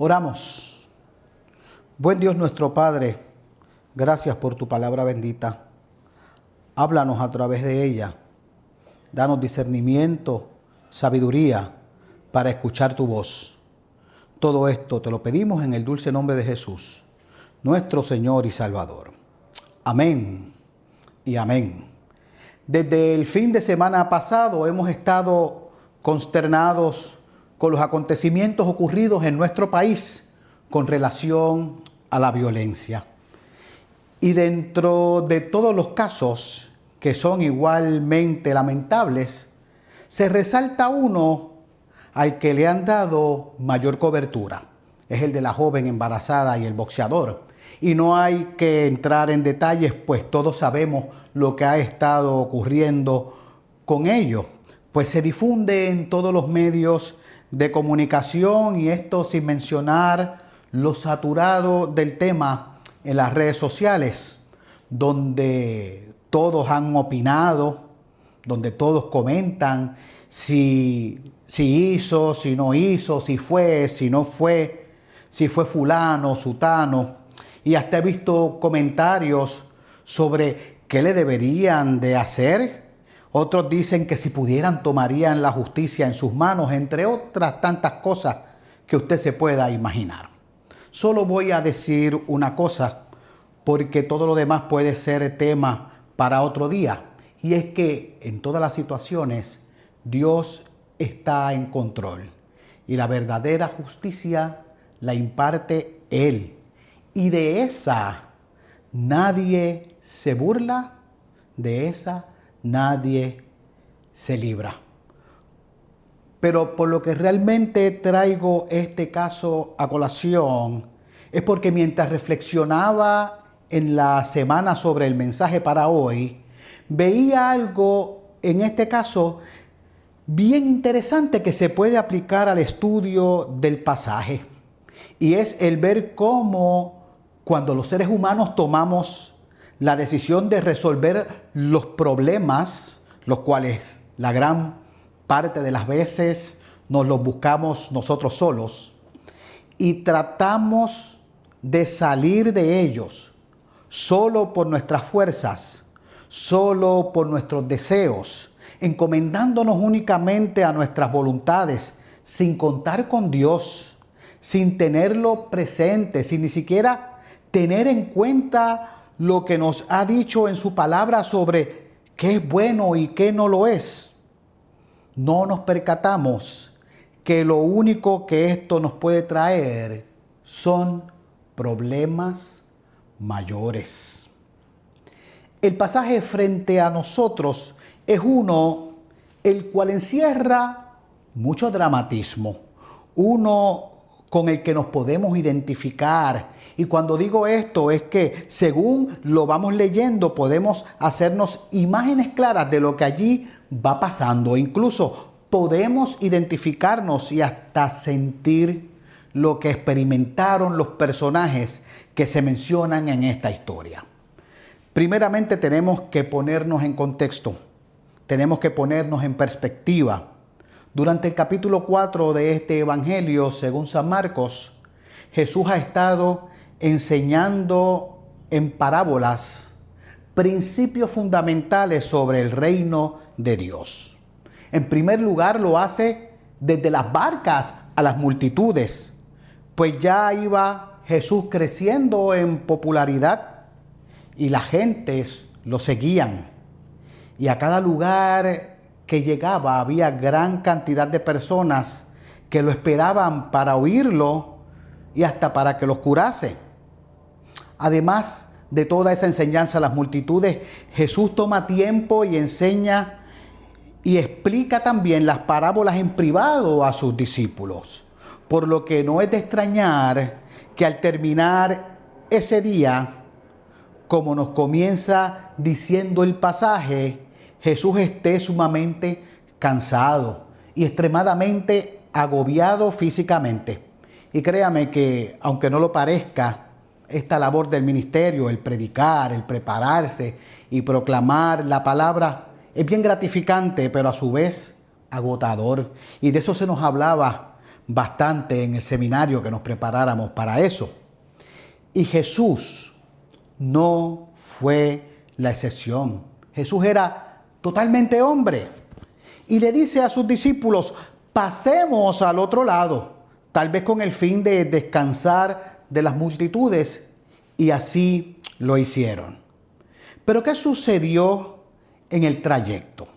Oramos. Buen Dios nuestro Padre, gracias por tu palabra bendita. Háblanos a través de ella. Danos discernimiento, sabiduría para escuchar tu voz. Todo esto te lo pedimos en el dulce nombre de Jesús, nuestro Señor y Salvador. Amén y amén. Desde el fin de semana pasado hemos estado consternados con los acontecimientos ocurridos en nuestro país con relación a la violencia. Y dentro de todos los casos que son igualmente lamentables, se resalta uno al que le han dado mayor cobertura. Es el de la joven embarazada y el boxeador. Y no hay que entrar en detalles, pues todos sabemos lo que ha estado ocurriendo con ello. Pues se difunde en todos los medios de comunicación y esto sin mencionar lo saturado del tema en las redes sociales, donde todos han opinado, donde todos comentan si, si hizo, si no hizo, si fue, si no fue, si fue fulano, sutano. Y hasta he visto comentarios sobre qué le deberían de hacer otros dicen que si pudieran tomarían la justicia en sus manos, entre otras tantas cosas que usted se pueda imaginar. Solo voy a decir una cosa, porque todo lo demás puede ser tema para otro día, y es que en todas las situaciones Dios está en control y la verdadera justicia la imparte Él. Y de esa nadie se burla, de esa nadie se libra. Pero por lo que realmente traigo este caso a colación es porque mientras reflexionaba en la semana sobre el mensaje para hoy, veía algo en este caso bien interesante que se puede aplicar al estudio del pasaje. Y es el ver cómo cuando los seres humanos tomamos la decisión de resolver los problemas, los cuales la gran parte de las veces nos los buscamos nosotros solos, y tratamos de salir de ellos solo por nuestras fuerzas, solo por nuestros deseos, encomendándonos únicamente a nuestras voluntades, sin contar con Dios, sin tenerlo presente, sin ni siquiera tener en cuenta lo que nos ha dicho en su palabra sobre qué es bueno y qué no lo es, no nos percatamos que lo único que esto nos puede traer son problemas mayores. El pasaje frente a nosotros es uno el cual encierra mucho dramatismo, uno con el que nos podemos identificar y cuando digo esto es que según lo vamos leyendo podemos hacernos imágenes claras de lo que allí va pasando. Incluso podemos identificarnos y hasta sentir lo que experimentaron los personajes que se mencionan en esta historia. Primeramente tenemos que ponernos en contexto, tenemos que ponernos en perspectiva. Durante el capítulo 4 de este Evangelio, según San Marcos, Jesús ha estado enseñando en parábolas principios fundamentales sobre el reino de Dios. En primer lugar lo hace desde las barcas a las multitudes, pues ya iba Jesús creciendo en popularidad y las gentes lo seguían. Y a cada lugar que llegaba había gran cantidad de personas que lo esperaban para oírlo y hasta para que los curase. Además de toda esa enseñanza a las multitudes, Jesús toma tiempo y enseña y explica también las parábolas en privado a sus discípulos. Por lo que no es de extrañar que al terminar ese día, como nos comienza diciendo el pasaje, Jesús esté sumamente cansado y extremadamente agobiado físicamente. Y créame que, aunque no lo parezca, esta labor del ministerio, el predicar, el prepararse y proclamar la palabra, es bien gratificante, pero a su vez agotador. Y de eso se nos hablaba bastante en el seminario que nos preparáramos para eso. Y Jesús no fue la excepción. Jesús era totalmente hombre. Y le dice a sus discípulos, pasemos al otro lado, tal vez con el fin de descansar de las multitudes. Y así lo hicieron. Pero ¿qué sucedió en el trayecto?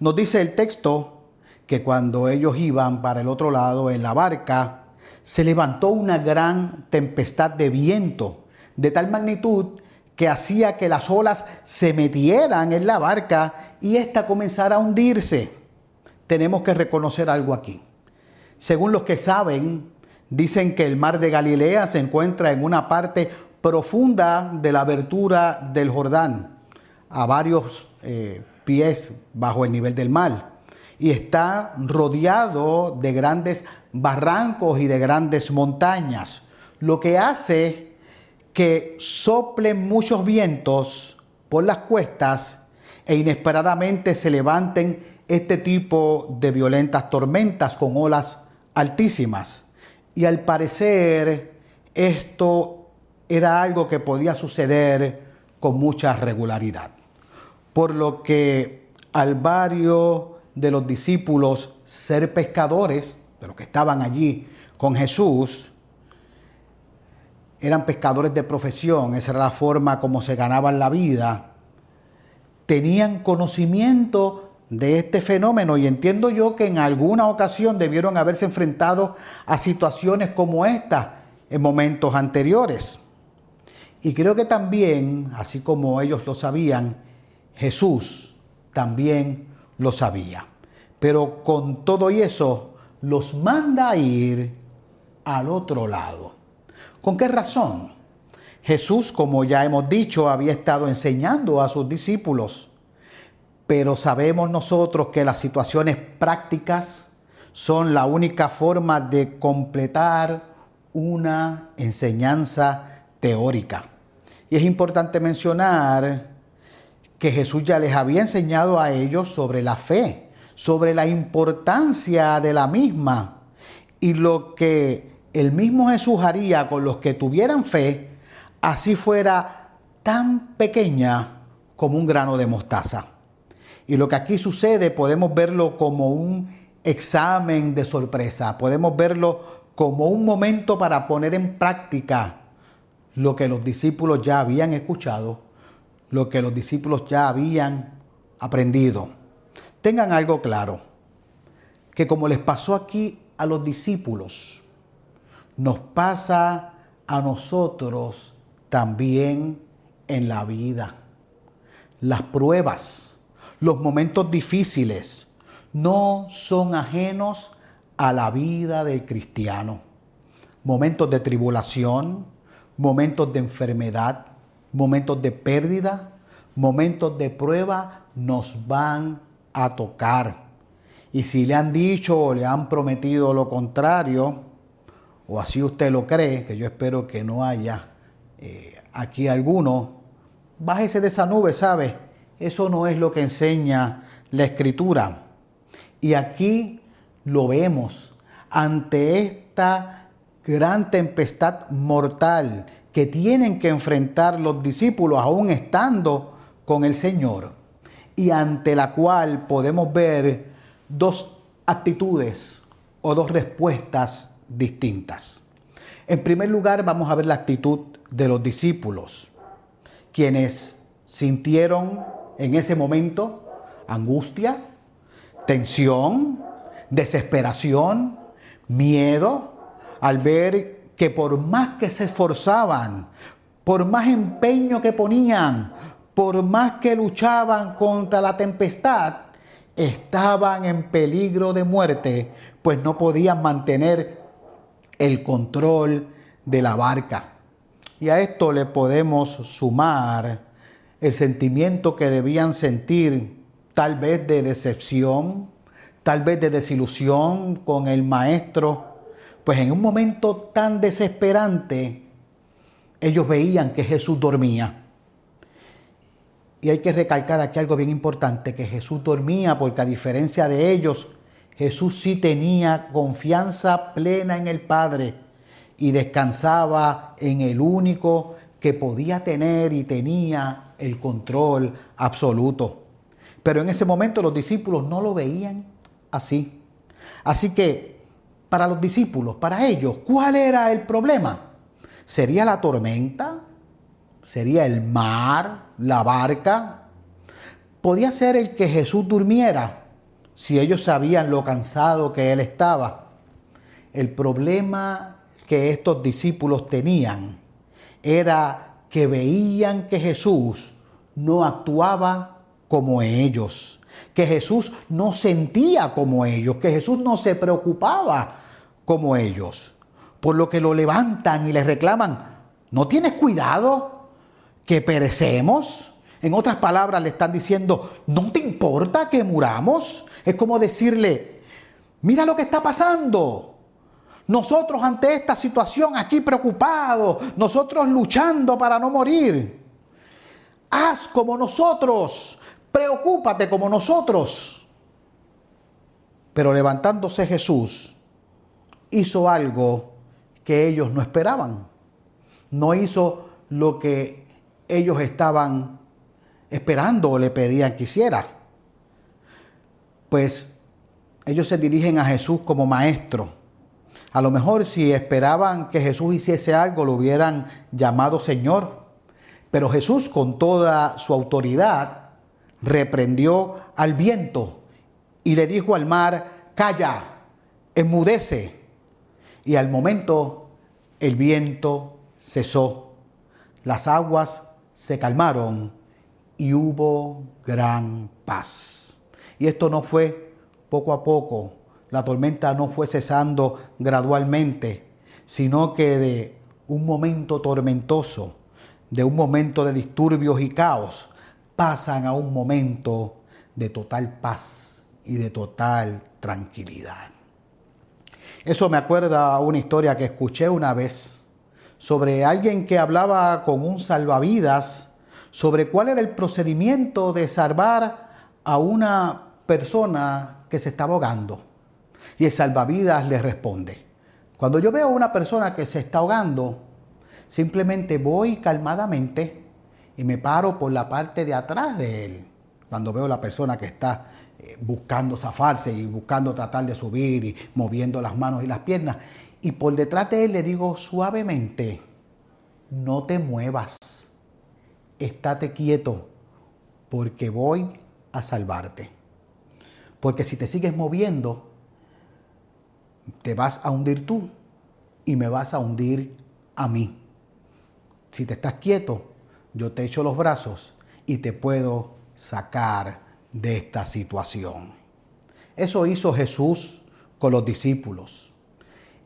Nos dice el texto que cuando ellos iban para el otro lado en la barca, se levantó una gran tempestad de viento, de tal magnitud que hacía que las olas se metieran en la barca y ésta comenzara a hundirse. Tenemos que reconocer algo aquí. Según los que saben, dicen que el mar de Galilea se encuentra en una parte profunda de la abertura del Jordán, a varios eh, pies bajo el nivel del mar y está rodeado de grandes barrancos y de grandes montañas, lo que hace que soplen muchos vientos por las cuestas e inesperadamente se levanten este tipo de violentas tormentas con olas altísimas. Y al parecer esto era algo que podía suceder con mucha regularidad. Por lo que al barrio de los discípulos ser pescadores, de los que estaban allí con Jesús, eran pescadores de profesión, esa era la forma como se ganaban la vida, tenían conocimiento de este fenómeno y entiendo yo que en alguna ocasión debieron haberse enfrentado a situaciones como esta en momentos anteriores. Y creo que también, así como ellos lo sabían, Jesús también lo sabía. Pero con todo y eso, los manda a ir al otro lado. ¿Con qué razón? Jesús, como ya hemos dicho, había estado enseñando a sus discípulos, pero sabemos nosotros que las situaciones prácticas son la única forma de completar una enseñanza teórica. Y es importante mencionar que Jesús ya les había enseñado a ellos sobre la fe, sobre la importancia de la misma y lo que el mismo Jesús haría con los que tuvieran fe, así fuera tan pequeña como un grano de mostaza. Y lo que aquí sucede podemos verlo como un examen de sorpresa, podemos verlo como un momento para poner en práctica lo que los discípulos ya habían escuchado lo que los discípulos ya habían aprendido. Tengan algo claro, que como les pasó aquí a los discípulos, nos pasa a nosotros también en la vida. Las pruebas, los momentos difíciles, no son ajenos a la vida del cristiano. Momentos de tribulación, momentos de enfermedad, momentos de pérdida, momentos de prueba nos van a tocar. Y si le han dicho o le han prometido lo contrario, o así usted lo cree, que yo espero que no haya eh, aquí alguno, bájese de esa nube, ¿sabe? Eso no es lo que enseña la escritura. Y aquí lo vemos ante esta gran tempestad mortal que tienen que enfrentar los discípulos aún estando con el Señor y ante la cual podemos ver dos actitudes o dos respuestas distintas. En primer lugar, vamos a ver la actitud de los discípulos, quienes sintieron en ese momento angustia, tensión, desesperación, miedo, al ver que por más que se esforzaban, por más empeño que ponían, por más que luchaban contra la tempestad, estaban en peligro de muerte, pues no podían mantener el control de la barca. Y a esto le podemos sumar el sentimiento que debían sentir, tal vez de decepción, tal vez de desilusión con el maestro, pues en un momento tan desesperante, ellos veían que Jesús dormía. Y hay que recalcar aquí algo bien importante, que Jesús dormía porque a diferencia de ellos, Jesús sí tenía confianza plena en el Padre y descansaba en el único que podía tener y tenía el control absoluto. Pero en ese momento los discípulos no lo veían así. Así que para los discípulos, para ellos, ¿cuál era el problema? ¿Sería la tormenta? ¿Sería el mar? ¿La barca? Podía ser el que Jesús durmiera si ellos sabían lo cansado que él estaba. El problema que estos discípulos tenían era que veían que Jesús no actuaba como ellos, que Jesús no sentía como ellos, que Jesús no se preocupaba como ellos. Por lo que lo levantan y le reclaman, ¿no tienes cuidado que perecemos? En otras palabras le están diciendo, ¿no te importa que muramos? Es como decirle, mira lo que está pasando. Nosotros ante esta situación aquí preocupados, nosotros luchando para no morir. Haz como nosotros, preocúpate como nosotros. Pero levantándose Jesús, hizo algo que ellos no esperaban. No hizo lo que ellos estaban esperando o le pedían que hiciera. Pues ellos se dirigen a Jesús como maestro a lo mejor si esperaban que Jesús hiciese algo, lo hubieran llamado Señor. Pero Jesús con toda su autoridad reprendió al viento y le dijo al mar, calla, enmudece. Y al momento el viento cesó, las aguas se calmaron y hubo gran paz. Y esto no fue poco a poco, la tormenta no fue cesando gradualmente, sino que de un momento tormentoso, de un momento de disturbios y caos, pasan a un momento de total paz y de total tranquilidad. Eso me acuerda a una historia que escuché una vez sobre alguien que hablaba con un salvavidas sobre cuál era el procedimiento de salvar a una persona que se estaba ahogando. Y el salvavidas le responde, cuando yo veo a una persona que se está ahogando, simplemente voy calmadamente y me paro por la parte de atrás de él. Cuando veo a la persona que está eh, buscando zafarse y buscando tratar de subir y moviendo las manos y las piernas. Y por detrás de él le digo suavemente, no te muevas, estate quieto, porque voy a salvarte. Porque si te sigues moviendo, te vas a hundir tú y me vas a hundir a mí. Si te estás quieto, yo te echo los brazos y te puedo sacar de esta situación. Eso hizo Jesús con los discípulos.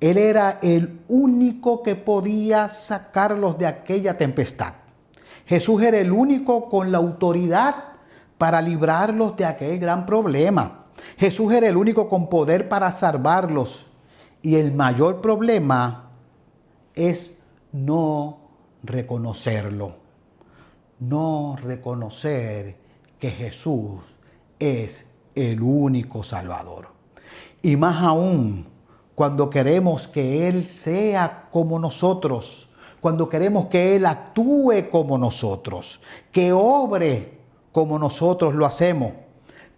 Él era el único que podía sacarlos de aquella tempestad. Jesús era el único con la autoridad para librarlos de aquel gran problema. Jesús era el único con poder para salvarlos y el mayor problema es no reconocerlo, no reconocer que Jesús es el único Salvador. Y más aún cuando queremos que Él sea como nosotros, cuando queremos que Él actúe como nosotros, que obre como nosotros lo hacemos.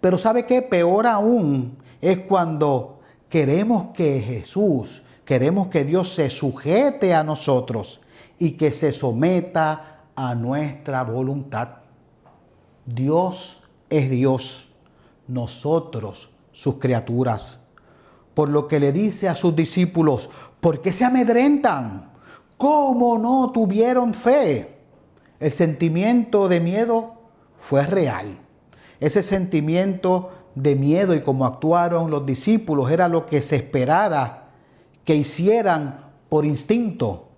Pero ¿sabe qué? Peor aún es cuando Queremos que Jesús, queremos que Dios se sujete a nosotros y que se someta a nuestra voluntad. Dios es Dios, nosotros sus criaturas. Por lo que le dice a sus discípulos, ¿por qué se amedrentan? ¿Cómo no tuvieron fe? El sentimiento de miedo fue real. Ese sentimiento de miedo y como actuaron los discípulos era lo que se esperara que hicieran por instinto.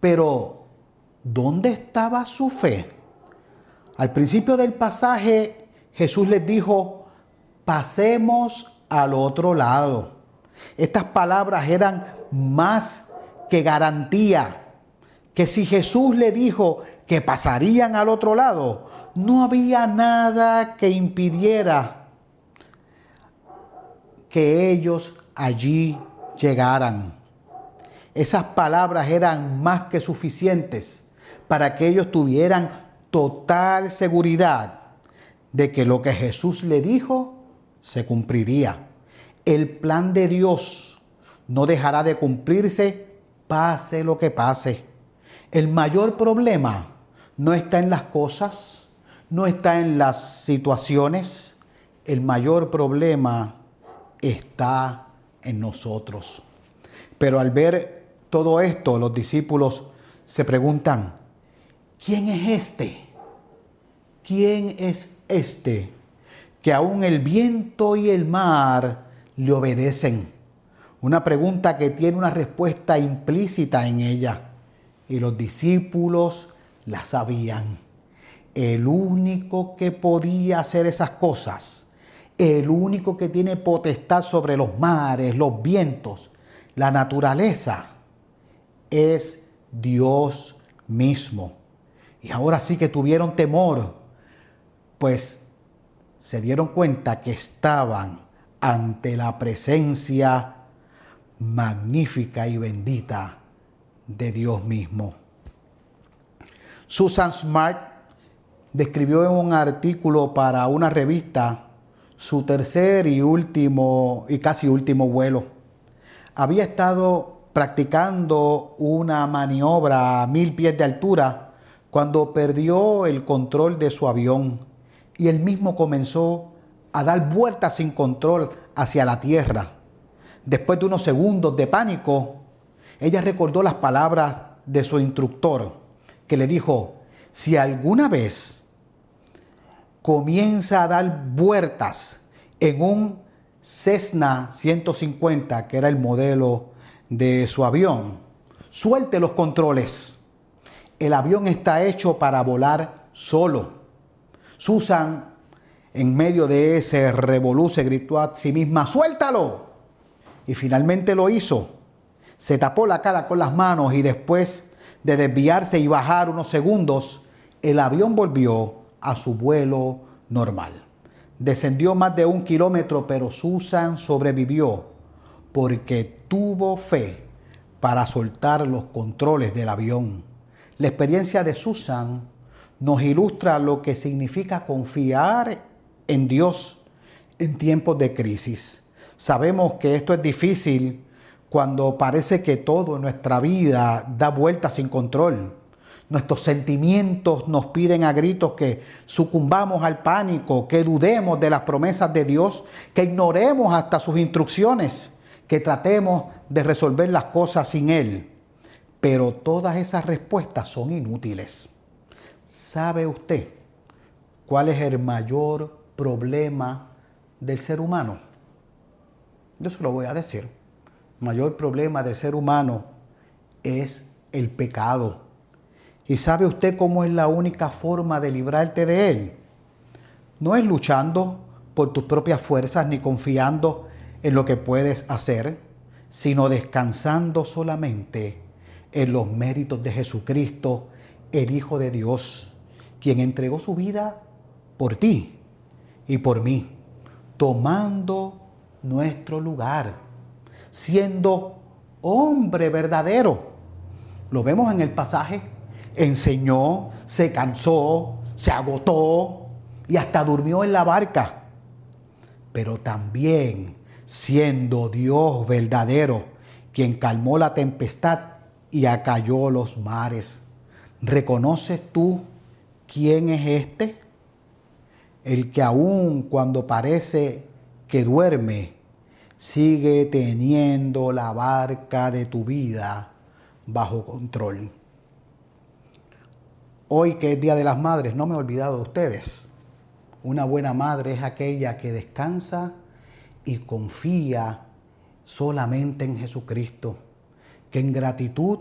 Pero, ¿dónde estaba su fe? Al principio del pasaje Jesús les dijo, pasemos al otro lado. Estas palabras eran más que garantía que si Jesús le dijo que pasarían al otro lado, no había nada que impidiera que ellos allí llegaran. Esas palabras eran más que suficientes para que ellos tuvieran total seguridad de que lo que Jesús le dijo se cumpliría. El plan de Dios no dejará de cumplirse pase lo que pase. El mayor problema no está en las cosas, no está en las situaciones, el mayor problema está en nosotros. Pero al ver todo esto, los discípulos se preguntan, ¿quién es este? ¿Quién es este que aún el viento y el mar le obedecen? Una pregunta que tiene una respuesta implícita en ella. Y los discípulos la sabían. El único que podía hacer esas cosas, el único que tiene potestad sobre los mares, los vientos, la naturaleza, es Dios mismo. Y ahora sí que tuvieron temor, pues se dieron cuenta que estaban ante la presencia magnífica y bendita de Dios mismo. Susan Smart describió en un artículo para una revista su tercer y último y casi último vuelo. Había estado practicando una maniobra a mil pies de altura cuando perdió el control de su avión y él mismo comenzó a dar vueltas sin control hacia la tierra. Después de unos segundos de pánico, ella recordó las palabras de su instructor, que le dijo, si alguna vez comienza a dar vueltas en un Cessna 150, que era el modelo de su avión, suelte los controles. El avión está hecho para volar solo. Susan, en medio de ese revolú, se gritó a sí misma, suéltalo. Y finalmente lo hizo. Se tapó la cara con las manos y después de desviarse y bajar unos segundos, el avión volvió a su vuelo normal. Descendió más de un kilómetro, pero Susan sobrevivió porque tuvo fe para soltar los controles del avión. La experiencia de Susan nos ilustra lo que significa confiar en Dios en tiempos de crisis. Sabemos que esto es difícil cuando parece que todo en nuestra vida da vueltas sin control. Nuestros sentimientos nos piden a gritos que sucumbamos al pánico, que dudemos de las promesas de Dios, que ignoremos hasta sus instrucciones, que tratemos de resolver las cosas sin Él. Pero todas esas respuestas son inútiles. ¿Sabe usted cuál es el mayor problema del ser humano? Yo se lo voy a decir. Mayor problema del ser humano es el pecado. ¿Y sabe usted cómo es la única forma de librarte de él? No es luchando por tus propias fuerzas ni confiando en lo que puedes hacer, sino descansando solamente en los méritos de Jesucristo, el Hijo de Dios, quien entregó su vida por ti y por mí, tomando nuestro lugar, siendo hombre verdadero. Lo vemos en el pasaje. Enseñó, se cansó, se agotó y hasta durmió en la barca. Pero también siendo Dios verdadero, quien calmó la tempestad y acalló los mares. ¿Reconoces tú quién es este? El que aún cuando parece que duerme, sigue teniendo la barca de tu vida bajo control. Hoy que es Día de las Madres, no me he olvidado de ustedes. Una buena madre es aquella que descansa y confía solamente en Jesucristo, que en gratitud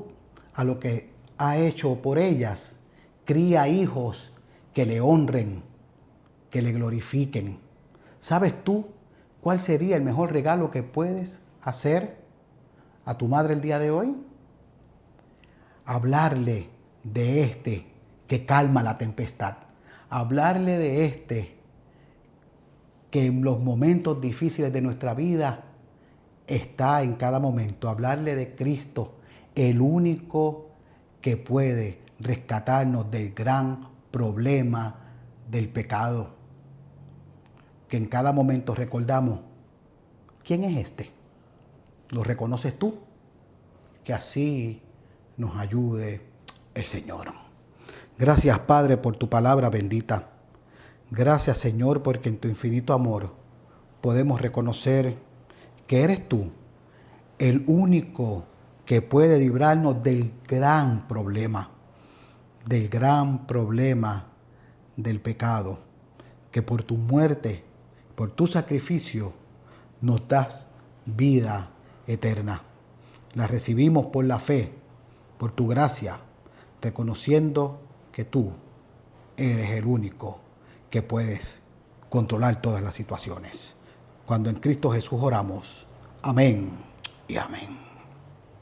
a lo que ha hecho por ellas, cría hijos que le honren, que le glorifiquen. ¿Sabes tú ¿Cuál sería el mejor regalo que puedes hacer a tu madre el día de hoy? Hablarle de este que calma la tempestad. Hablarle de este que en los momentos difíciles de nuestra vida está en cada momento. Hablarle de Cristo, el único que puede rescatarnos del gran problema del pecado. Que en cada momento recordamos, ¿quién es este? ¿Lo reconoces tú? Que así nos ayude el Señor. Gracias Padre por tu palabra bendita. Gracias Señor porque en tu infinito amor podemos reconocer que eres tú el único que puede librarnos del gran problema, del gran problema del pecado, que por tu muerte, por tu sacrificio, nos das vida eterna. La recibimos por la fe, por tu gracia, reconociendo que tú eres el único que puedes controlar todas las situaciones. Cuando en Cristo Jesús oramos. Amén y amén.